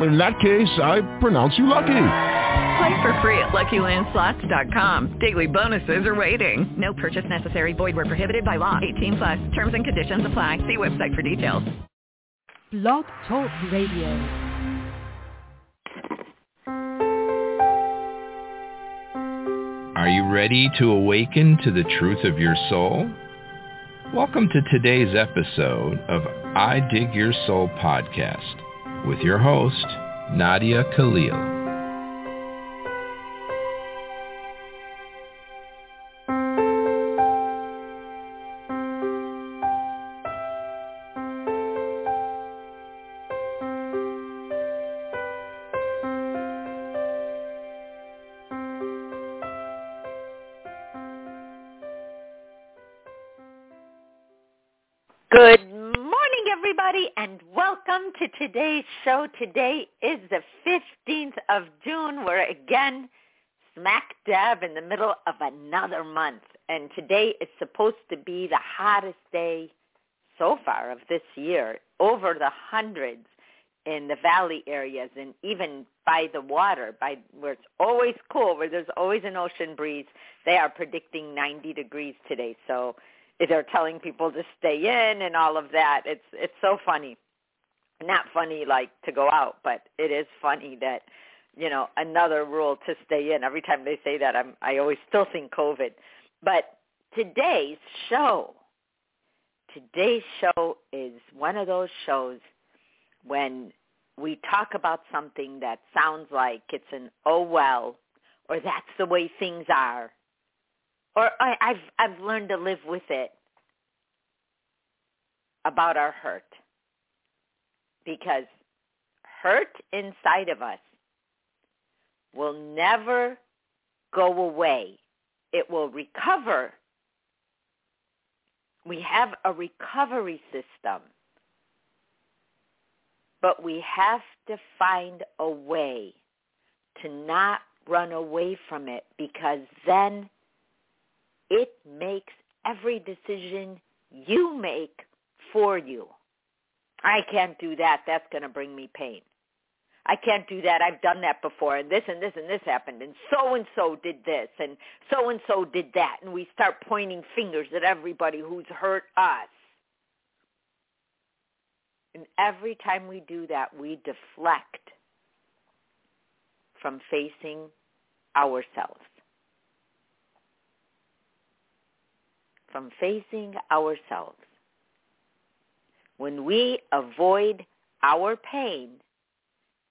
In that case, I pronounce you lucky. Play for free at LuckyLandSlots.com. Daily bonuses are waiting. No purchase necessary. Void where prohibited by law. 18 plus. Terms and conditions apply. See website for details. Blog Talk Radio. Are you ready to awaken to the truth of your soul? Welcome to today's episode of I Dig Your Soul podcast with your host, Nadia Khalil. To today's show. Today is the 15th of June. We're again smack dab in the middle of another month. And today is supposed to be the hottest day so far of this year, over the hundreds in the valley areas and even by the water, by where it's always cool, where there's always an ocean breeze. They are predicting 90 degrees today. So they're telling people to stay in and all of that. It's it's so funny. Not funny like to go out, but it is funny that you know another rule to stay in. Every time they say that, I'm I always still think COVID. But today's show, today's show is one of those shows when we talk about something that sounds like it's an oh well, or that's the way things are, or I, I've I've learned to live with it about our hurt because hurt inside of us will never go away. It will recover. We have a recovery system, but we have to find a way to not run away from it because then it makes every decision you make for you. I can't do that. That's going to bring me pain. I can't do that. I've done that before, and this and this and this happened, and so and so did this, and so and so did that, and we start pointing fingers at everybody who's hurt us. And every time we do that, we deflect from facing ourselves. From facing ourselves. When we avoid our pain,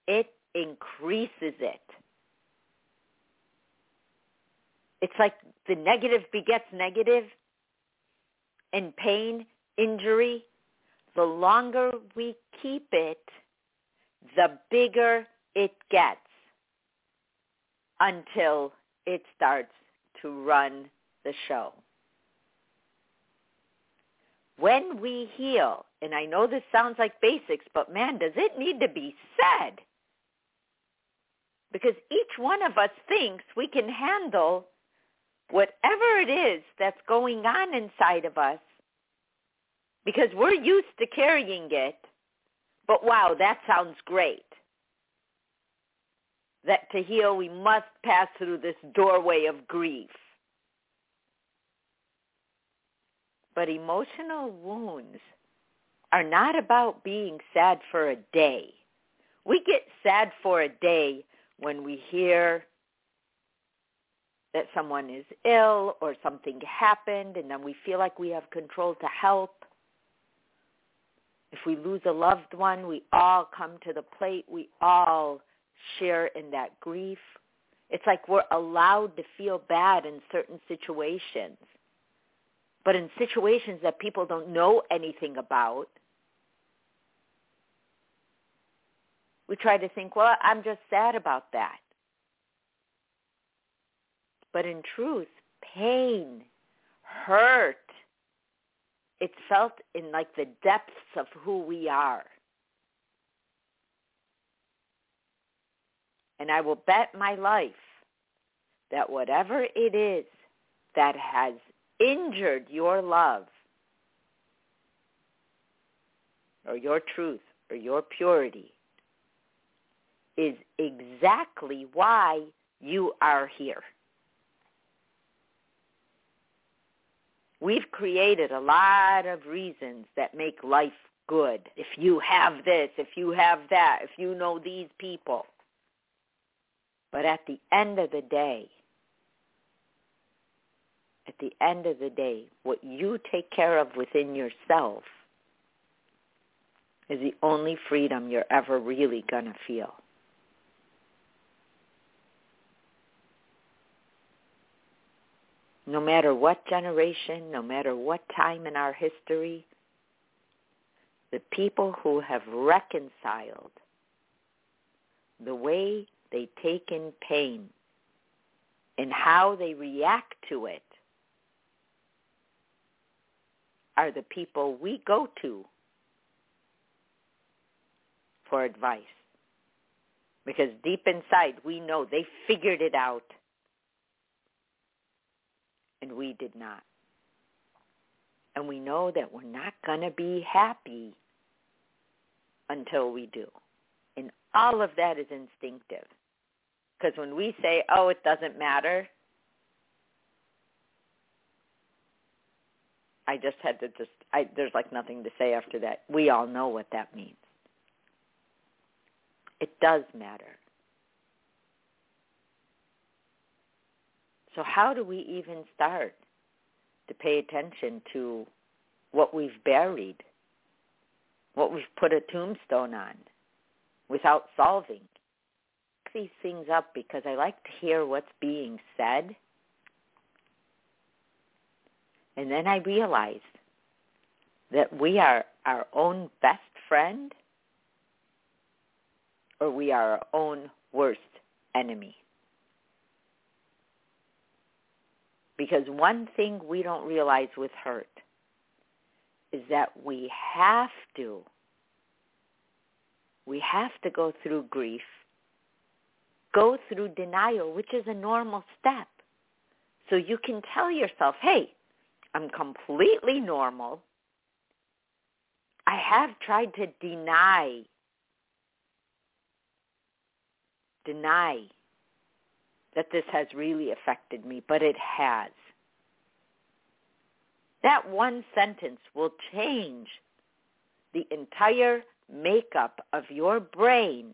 it increases it. It's like the negative begets negative and pain, injury. The longer we keep it, the bigger it gets until it starts to run the show. When we heal, and I know this sounds like basics, but man, does it need to be said? Because each one of us thinks we can handle whatever it is that's going on inside of us because we're used to carrying it. But wow, that sounds great. That to heal, we must pass through this doorway of grief. But emotional wounds are not about being sad for a day. We get sad for a day when we hear that someone is ill or something happened and then we feel like we have control to help. If we lose a loved one, we all come to the plate. We all share in that grief. It's like we're allowed to feel bad in certain situations. But in situations that people don't know anything about, we try to think, well, I'm just sad about that. But in truth, pain, hurt it's felt in like the depths of who we are. And I will bet my life that whatever it is that has injured your love or your truth or your purity is exactly why you are here. We've created a lot of reasons that make life good. If you have this, if you have that, if you know these people. But at the end of the day, at the end of the day, what you take care of within yourself is the only freedom you're ever really going to feel. no matter what generation, no matter what time in our history, the people who have reconciled the way they take in pain and how they react to it are the people we go to for advice. Because deep inside we know they figured it out and we did not. And we know that we're not going to be happy until we do. And all of that is instinctive. Because when we say, oh, it doesn't matter, I just had to just, I, there's like nothing to say after that. We all know what that means. It does matter. So how do we even start to pay attention to what we've buried, what we've put a tombstone on without solving? These things up because I like to hear what's being said. And then I realized that we are our own best friend or we are our own worst enemy. Because one thing we don't realize with hurt is that we have to, we have to go through grief, go through denial, which is a normal step. So you can tell yourself, hey, I'm completely normal. I have tried to deny, deny that this has really affected me, but it has. That one sentence will change the entire makeup of your brain.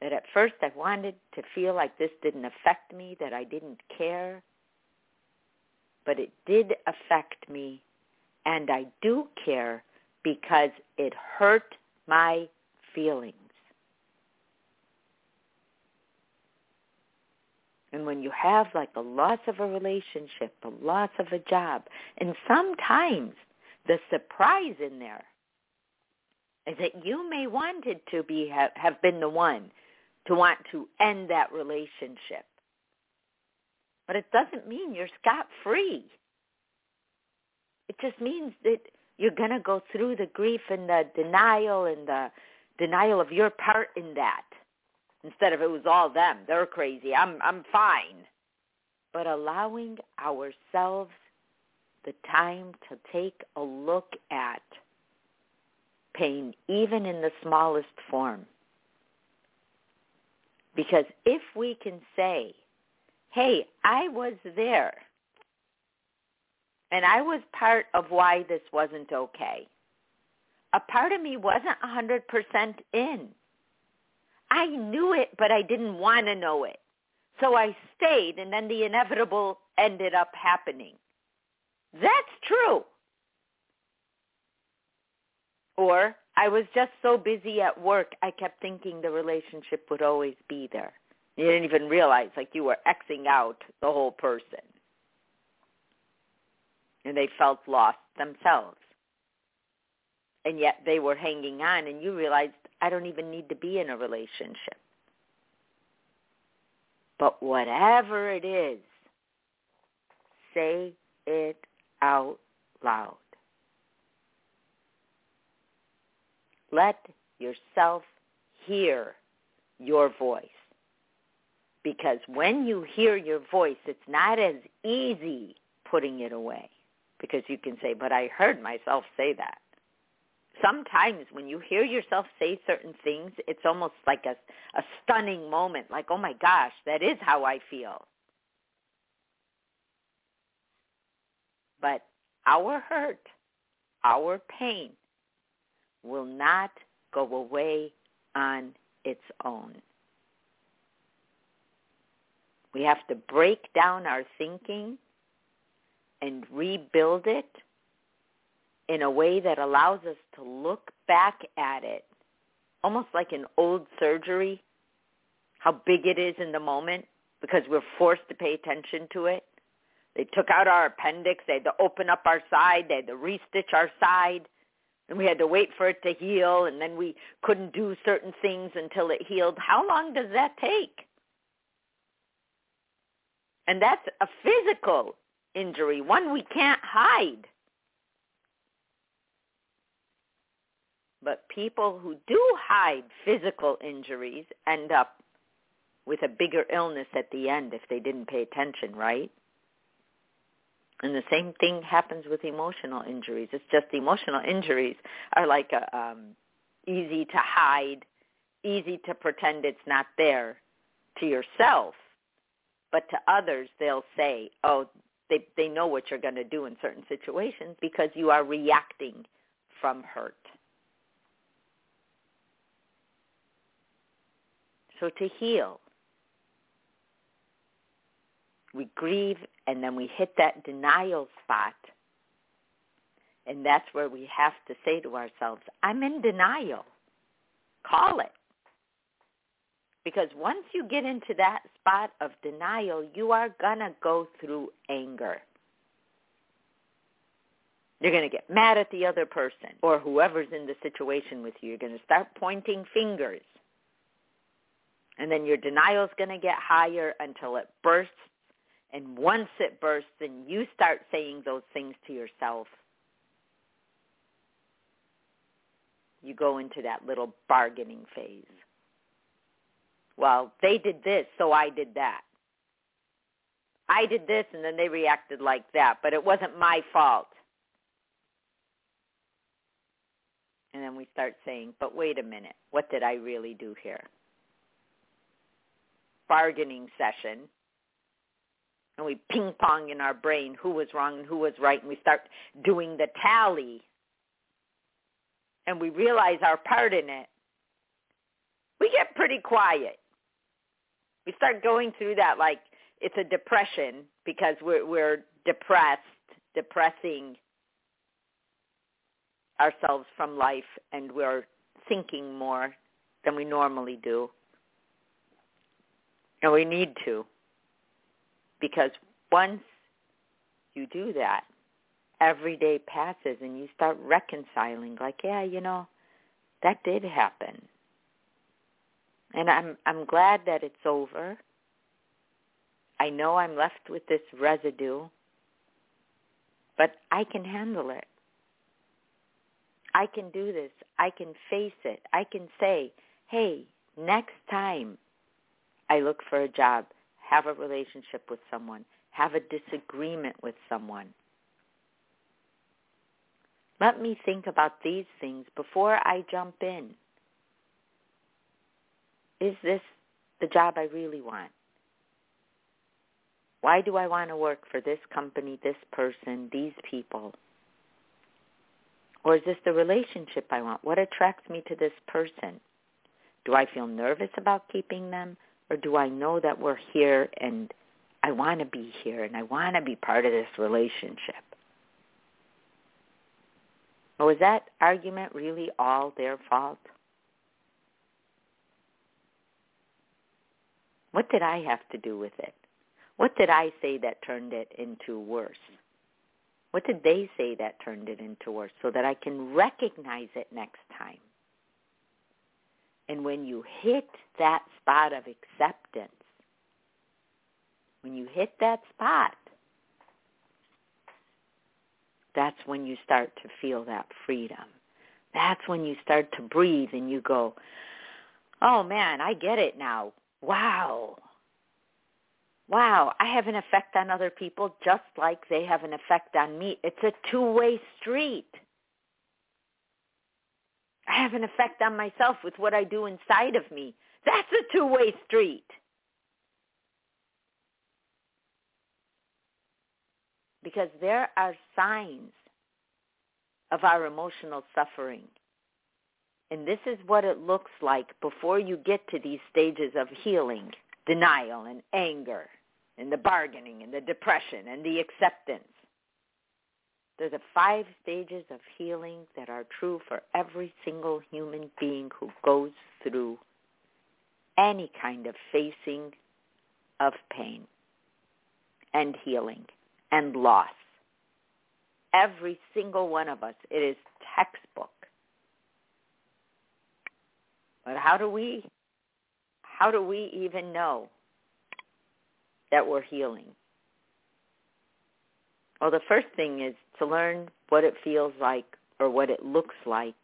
That at first I wanted to feel like this didn't affect me, that I didn't care, but it did affect me, and I do care because it hurt my feelings. And when you have like a loss of a relationship, a loss of a job, and sometimes the surprise in there is that you may wanted to be have, have been the one to want to end that relationship. But it doesn't mean you're scot free. It just means that you're going to go through the grief and the denial and the denial of your part in that instead of it was all them. They're crazy. I'm I'm fine. But allowing ourselves the time to take a look at pain even in the smallest form. Because if we can say, hey, I was there and I was part of why this wasn't okay. A part of me wasn't a 100% in. I knew it, but I didn't want to know it. So I stayed, and then the inevitable ended up happening. That's true. Or I was just so busy at work, I kept thinking the relationship would always be there. You didn't even realize like you were Xing out the whole person. And they felt lost themselves. And yet they were hanging on and you realized I don't even need to be in a relationship. But whatever it is, say it out loud. Let yourself hear your voice. Because when you hear your voice, it's not as easy putting it away. Because you can say, but I heard myself say that. Sometimes when you hear yourself say certain things, it's almost like a, a stunning moment, like, oh my gosh, that is how I feel. But our hurt, our pain will not go away on its own. We have to break down our thinking and rebuild it in a way that allows us to look back at it almost like an old surgery, how big it is in the moment because we're forced to pay attention to it. They took out our appendix. They had to open up our side. They had to restitch our side. And we had to wait for it to heal. And then we couldn't do certain things until it healed. How long does that take? And that's a physical injury, one we can't hide. But people who do hide physical injuries end up with a bigger illness at the end if they didn't pay attention, right? And the same thing happens with emotional injuries. It's just emotional injuries are like a, um, easy to hide, easy to pretend it's not there to yourself. But to others, they'll say, oh, they, they know what you're going to do in certain situations because you are reacting from hurt. So to heal, we grieve and then we hit that denial spot. And that's where we have to say to ourselves, I'm in denial. Call it. Because once you get into that spot of denial, you are going to go through anger. You're going to get mad at the other person or whoever's in the situation with you. You're going to start pointing fingers. And then your denial is going to get higher until it bursts and once it bursts and you start saying those things to yourself, you go into that little bargaining phase. Well, they did this, so I did that. I did this, and then they reacted like that, but it wasn't my fault. And then we start saying, but wait a minute, what did I really do here? Bargaining session and we ping pong in our brain who was wrong and who was right, and we start doing the tally, and we realize our part in it, we get pretty quiet. We start going through that like it's a depression because we're we're depressed, depressing ourselves from life, and we're thinking more than we normally do. And we need to. Because once you do that, every day passes and you start reconciling like, yeah, you know, that did happen. And I'm I'm glad that it's over. I know I'm left with this residue, but I can handle it. I can do this. I can face it. I can say, hey, next time I look for a job, have a relationship with someone, have a disagreement with someone. Let me think about these things before I jump in. Is this the job I really want? Why do I want to work for this company, this person, these people? Or is this the relationship I want? What attracts me to this person? Do I feel nervous about keeping them? Or do I know that we're here and I want to be here and I want to be part of this relationship? Or was that argument really all their fault? What did I have to do with it? What did I say that turned it into worse? What did they say that turned it into worse so that I can recognize it next time? And when you hit that spot of acceptance, when you hit that spot, that's when you start to feel that freedom. That's when you start to breathe and you go, oh man, I get it now. Wow. Wow, I have an effect on other people just like they have an effect on me. It's a two-way street. I have an effect on myself with what I do inside of me. That's a two-way street. Because there are signs of our emotional suffering. And this is what it looks like before you get to these stages of healing, denial and anger and the bargaining and the depression and the acceptance. There's the five stages of healing that are true for every single human being who goes through any kind of facing of pain and healing and loss. Every single one of us, it is textbook. But how do we how do we even know that we're healing? Well, the first thing is to learn what it feels like or what it looks like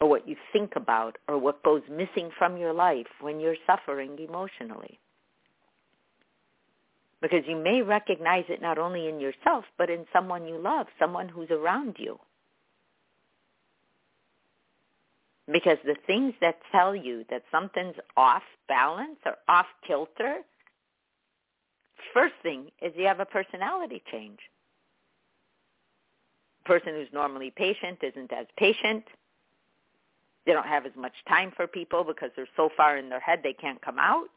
or what you think about or what goes missing from your life when you're suffering emotionally. Because you may recognize it not only in yourself, but in someone you love, someone who's around you. Because the things that tell you that something's off balance or off kilter First thing is you have a personality change. Person who's normally patient isn't as patient. They don't have as much time for people because they're so far in their head they can't come out.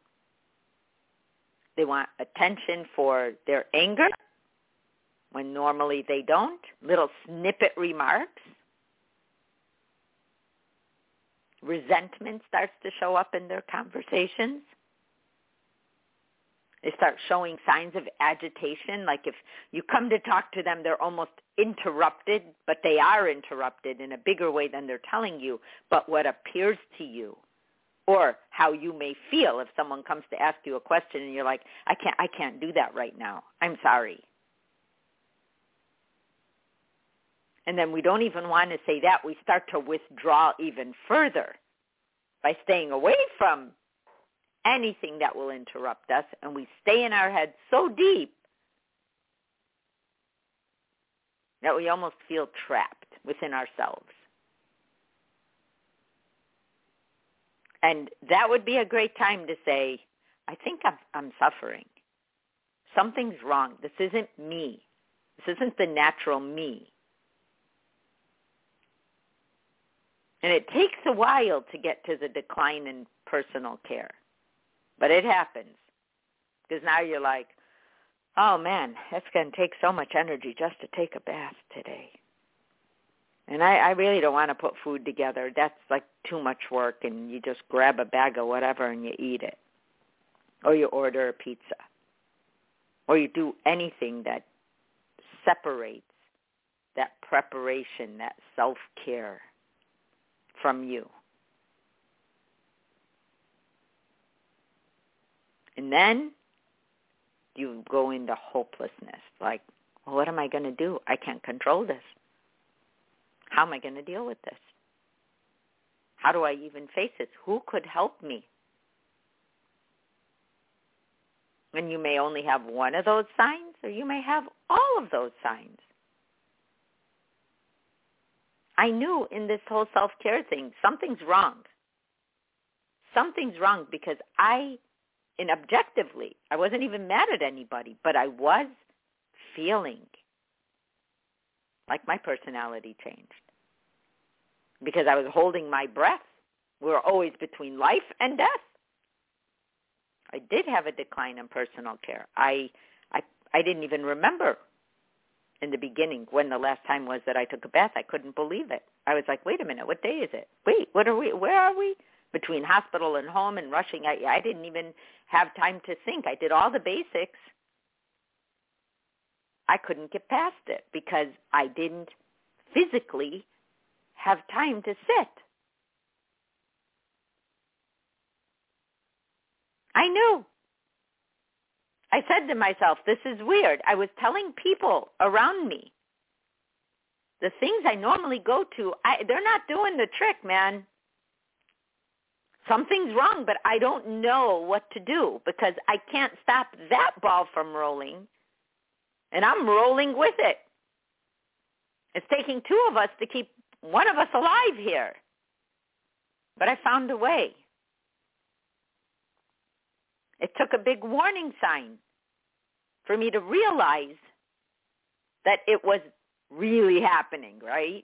They want attention for their anger when normally they don't. Little snippet remarks. Resentment starts to show up in their conversations. They start showing signs of agitation. Like if you come to talk to them, they're almost interrupted, but they are interrupted in a bigger way than they're telling you. But what appears to you or how you may feel if someone comes to ask you a question and you're like, I can't, I can't do that right now. I'm sorry. And then we don't even want to say that. We start to withdraw even further by staying away from anything that will interrupt us, and we stay in our head so deep that we almost feel trapped within ourselves. And that would be a great time to say, I think I'm, I'm suffering. Something's wrong. This isn't me. This isn't the natural me. And it takes a while to get to the decline in personal care. But it happens. Because now you're like, oh man, that's going to take so much energy just to take a bath today. And I, I really don't want to put food together. That's like too much work and you just grab a bag of whatever and you eat it. Or you order a pizza. Or you do anything that separates that preparation, that self-care from you. And then you go into hopelessness. Like, well, what am I going to do? I can't control this. How am I going to deal with this? How do I even face this? Who could help me? And you may only have one of those signs, or you may have all of those signs. I knew in this whole self-care thing, something's wrong. Something's wrong because I and objectively, I wasn't even mad at anybody, but I was feeling like my personality changed because I was holding my breath. We were always between life and death. I did have a decline in personal care. I I I didn't even remember in the beginning when the last time was that I took a bath. I couldn't believe it. I was like, "Wait a minute, what day is it? Wait, what are we? Where are we?" Between hospital and home and rushing. I, I didn't even have time to think. I did all the basics. I couldn't get past it because I didn't physically have time to sit. I knew. I said to myself, this is weird. I was telling people around me the things I normally go to, I, they're not doing the trick, man. Something's wrong, but I don't know what to do because I can't stop that ball from rolling, and I'm rolling with it. It's taking two of us to keep one of us alive here. But I found a way. It took a big warning sign for me to realize that it was really happening, right?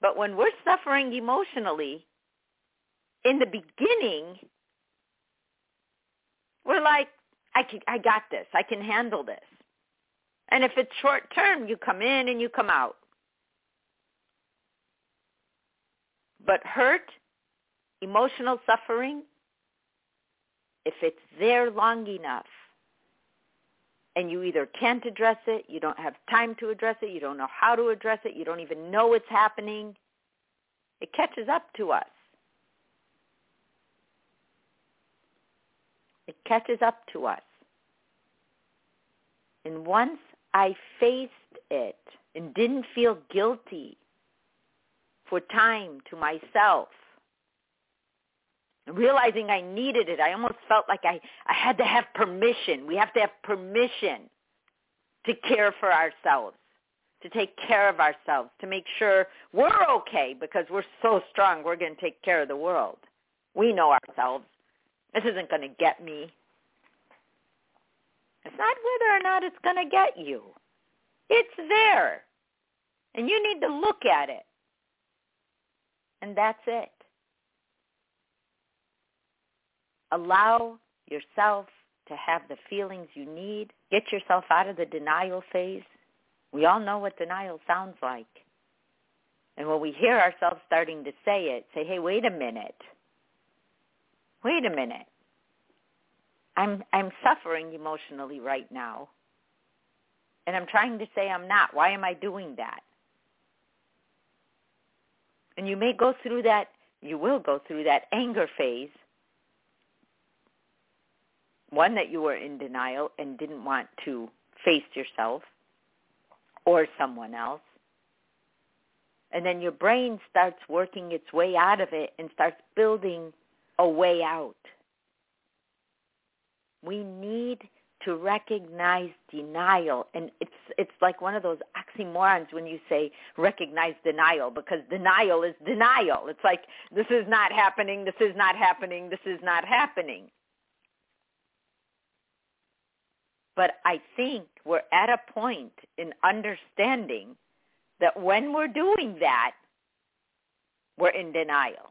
But when we're suffering emotionally, in the beginning, we're like, I, can, I got this. I can handle this. And if it's short term, you come in and you come out. But hurt, emotional suffering, if it's there long enough and you either can't address it, you don't have time to address it, you don't know how to address it, you don't even know it's happening, it catches up to us. It catches up to us. And once I faced it and didn't feel guilty for time to myself, realizing I needed it, I almost felt like I, I had to have permission. We have to have permission to care for ourselves, to take care of ourselves, to make sure we're okay because we're so strong. We're going to take care of the world. We know ourselves. This isn't going to get me. It's not whether or not it's going to get you. It's there. And you need to look at it. And that's it. Allow yourself to have the feelings you need. Get yourself out of the denial phase. We all know what denial sounds like. And when we hear ourselves starting to say it, say, hey, wait a minute. Wait a minute. I'm I'm suffering emotionally right now. And I'm trying to say I'm not. Why am I doing that? And you may go through that, you will go through that anger phase. One that you were in denial and didn't want to face yourself or someone else. And then your brain starts working its way out of it and starts building a way out. We need to recognize denial and it's it's like one of those oxymorons when you say recognize denial because denial is denial it's like this is not happening this is not happening this is not happening but i think we're at a point in understanding that when we're doing that we're in denial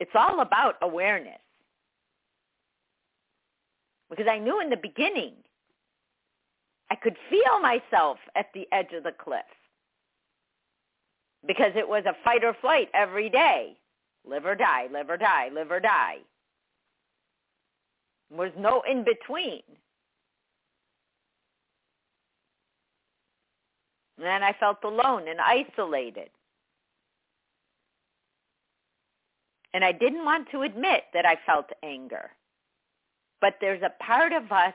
it's all about awareness because I knew in the beginning I could feel myself at the edge of the cliff because it was a fight or flight every day. Live or die, live or die, live or die. There was no in between. And I felt alone and isolated. And I didn't want to admit that I felt anger. But there's a part of us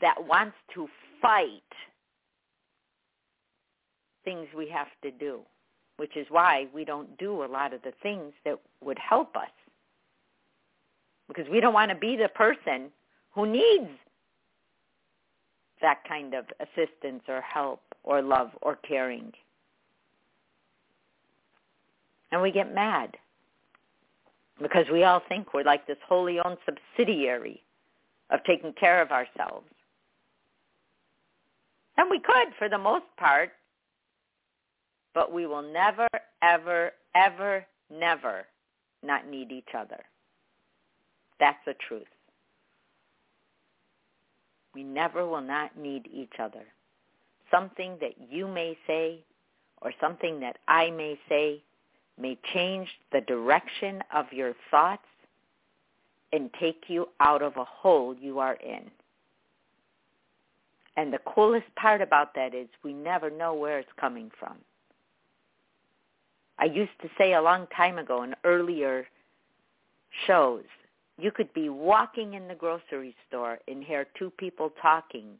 that wants to fight things we have to do, which is why we don't do a lot of the things that would help us. Because we don't want to be the person who needs that kind of assistance or help or love or caring. And we get mad because we all think we're like this wholly owned subsidiary of taking care of ourselves. And we could for the most part, but we will never, ever, ever, never not need each other. That's the truth. We never will not need each other. Something that you may say or something that I may say may change the direction of your thoughts and take you out of a hole you are in. And the coolest part about that is we never know where it's coming from. I used to say a long time ago in earlier shows, you could be walking in the grocery store and hear two people talking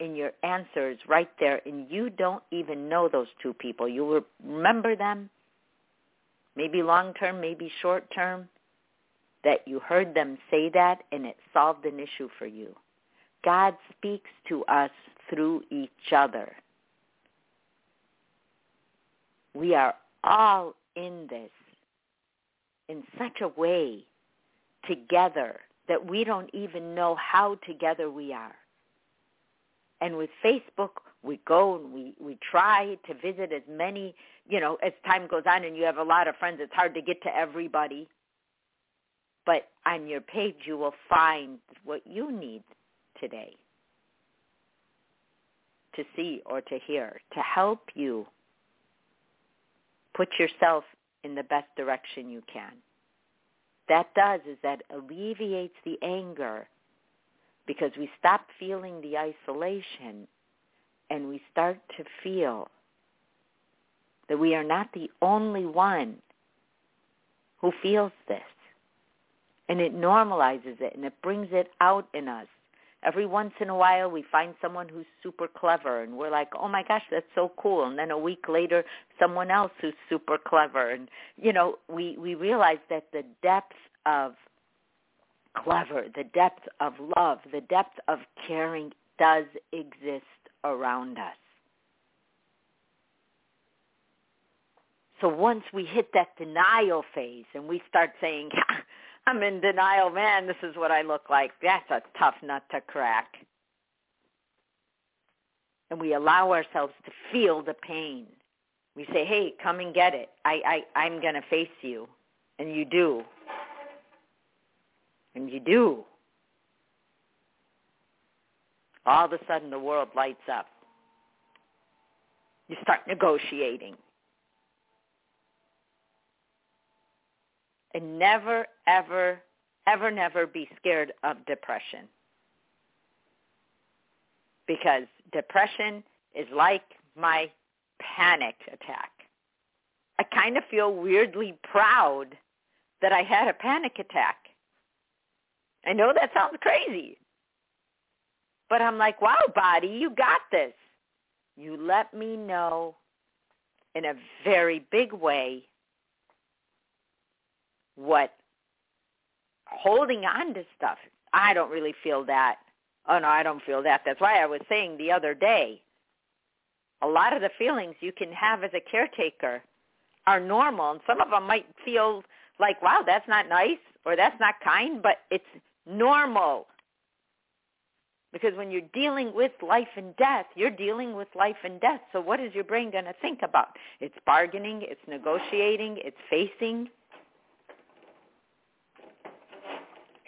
in your answers right there and you don't even know those two people. You remember them, maybe long term, maybe short term, that you heard them say that and it solved an issue for you. God speaks to us through each other. We are all in this in such a way together that we don't even know how together we are. And with Facebook, we go and we, we try to visit as many, you know, as time goes on and you have a lot of friends, it's hard to get to everybody. But on your page, you will find what you need today to see or to hear to help you put yourself in the best direction you can. That does is that alleviates the anger because we stop feeling the isolation and we start to feel that we are not the only one who feels this. And it normalizes it and it brings it out in us every once in a while we find someone who's super clever and we're like, oh my gosh, that's so cool. And then a week later, someone else who's super clever. And, you know, we, we realize that the depth of clever, the depth of love, the depth of caring does exist around us. So once we hit that denial phase and we start saying, I'm in denial, man. This is what I look like. That's a tough nut to crack. And we allow ourselves to feel the pain. We say, hey, come and get it. I, I, I'm going to face you. And you do. And you do. All of a sudden the world lights up. You start negotiating. and never, ever, ever, never be scared of depression. Because depression is like my panic attack. I kind of feel weirdly proud that I had a panic attack. I know that sounds crazy. But I'm like, wow, body, you got this. You let me know in a very big way what holding on to stuff. I don't really feel that. Oh no, I don't feel that. That's why I was saying the other day, a lot of the feelings you can have as a caretaker are normal, and some of them might feel like, wow, that's not nice or that's not kind, but it's normal. Because when you're dealing with life and death, you're dealing with life and death. So what is your brain going to think about? It's bargaining, it's negotiating, it's facing.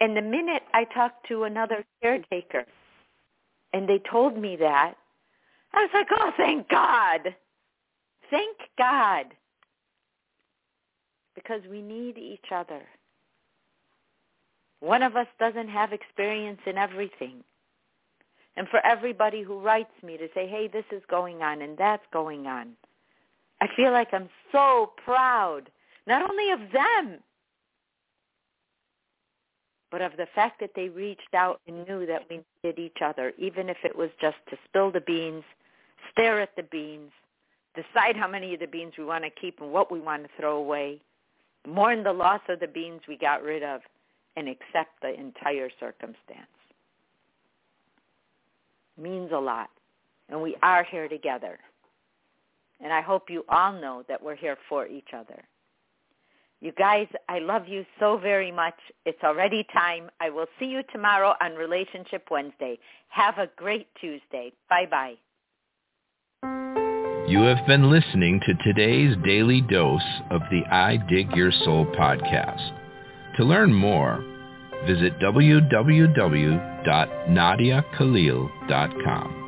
And the minute I talked to another caretaker and they told me that, I was like, oh, thank God. Thank God. Because we need each other. One of us doesn't have experience in everything. And for everybody who writes me to say, hey, this is going on and that's going on, I feel like I'm so proud, not only of them, but of the fact that they reached out and knew that we needed each other, even if it was just to spill the beans, stare at the beans, decide how many of the beans we want to keep and what we want to throw away, mourn the loss of the beans we got rid of, and accept the entire circumstance. means a lot. And we are here together. And I hope you all know that we're here for each other. You guys, I love you so very much. It's already time. I will see you tomorrow on Relationship Wednesday. Have a great Tuesday. Bye-bye. You have been listening to today's daily dose of the I Dig Your Soul podcast. To learn more, visit www.nadiakhalil.com.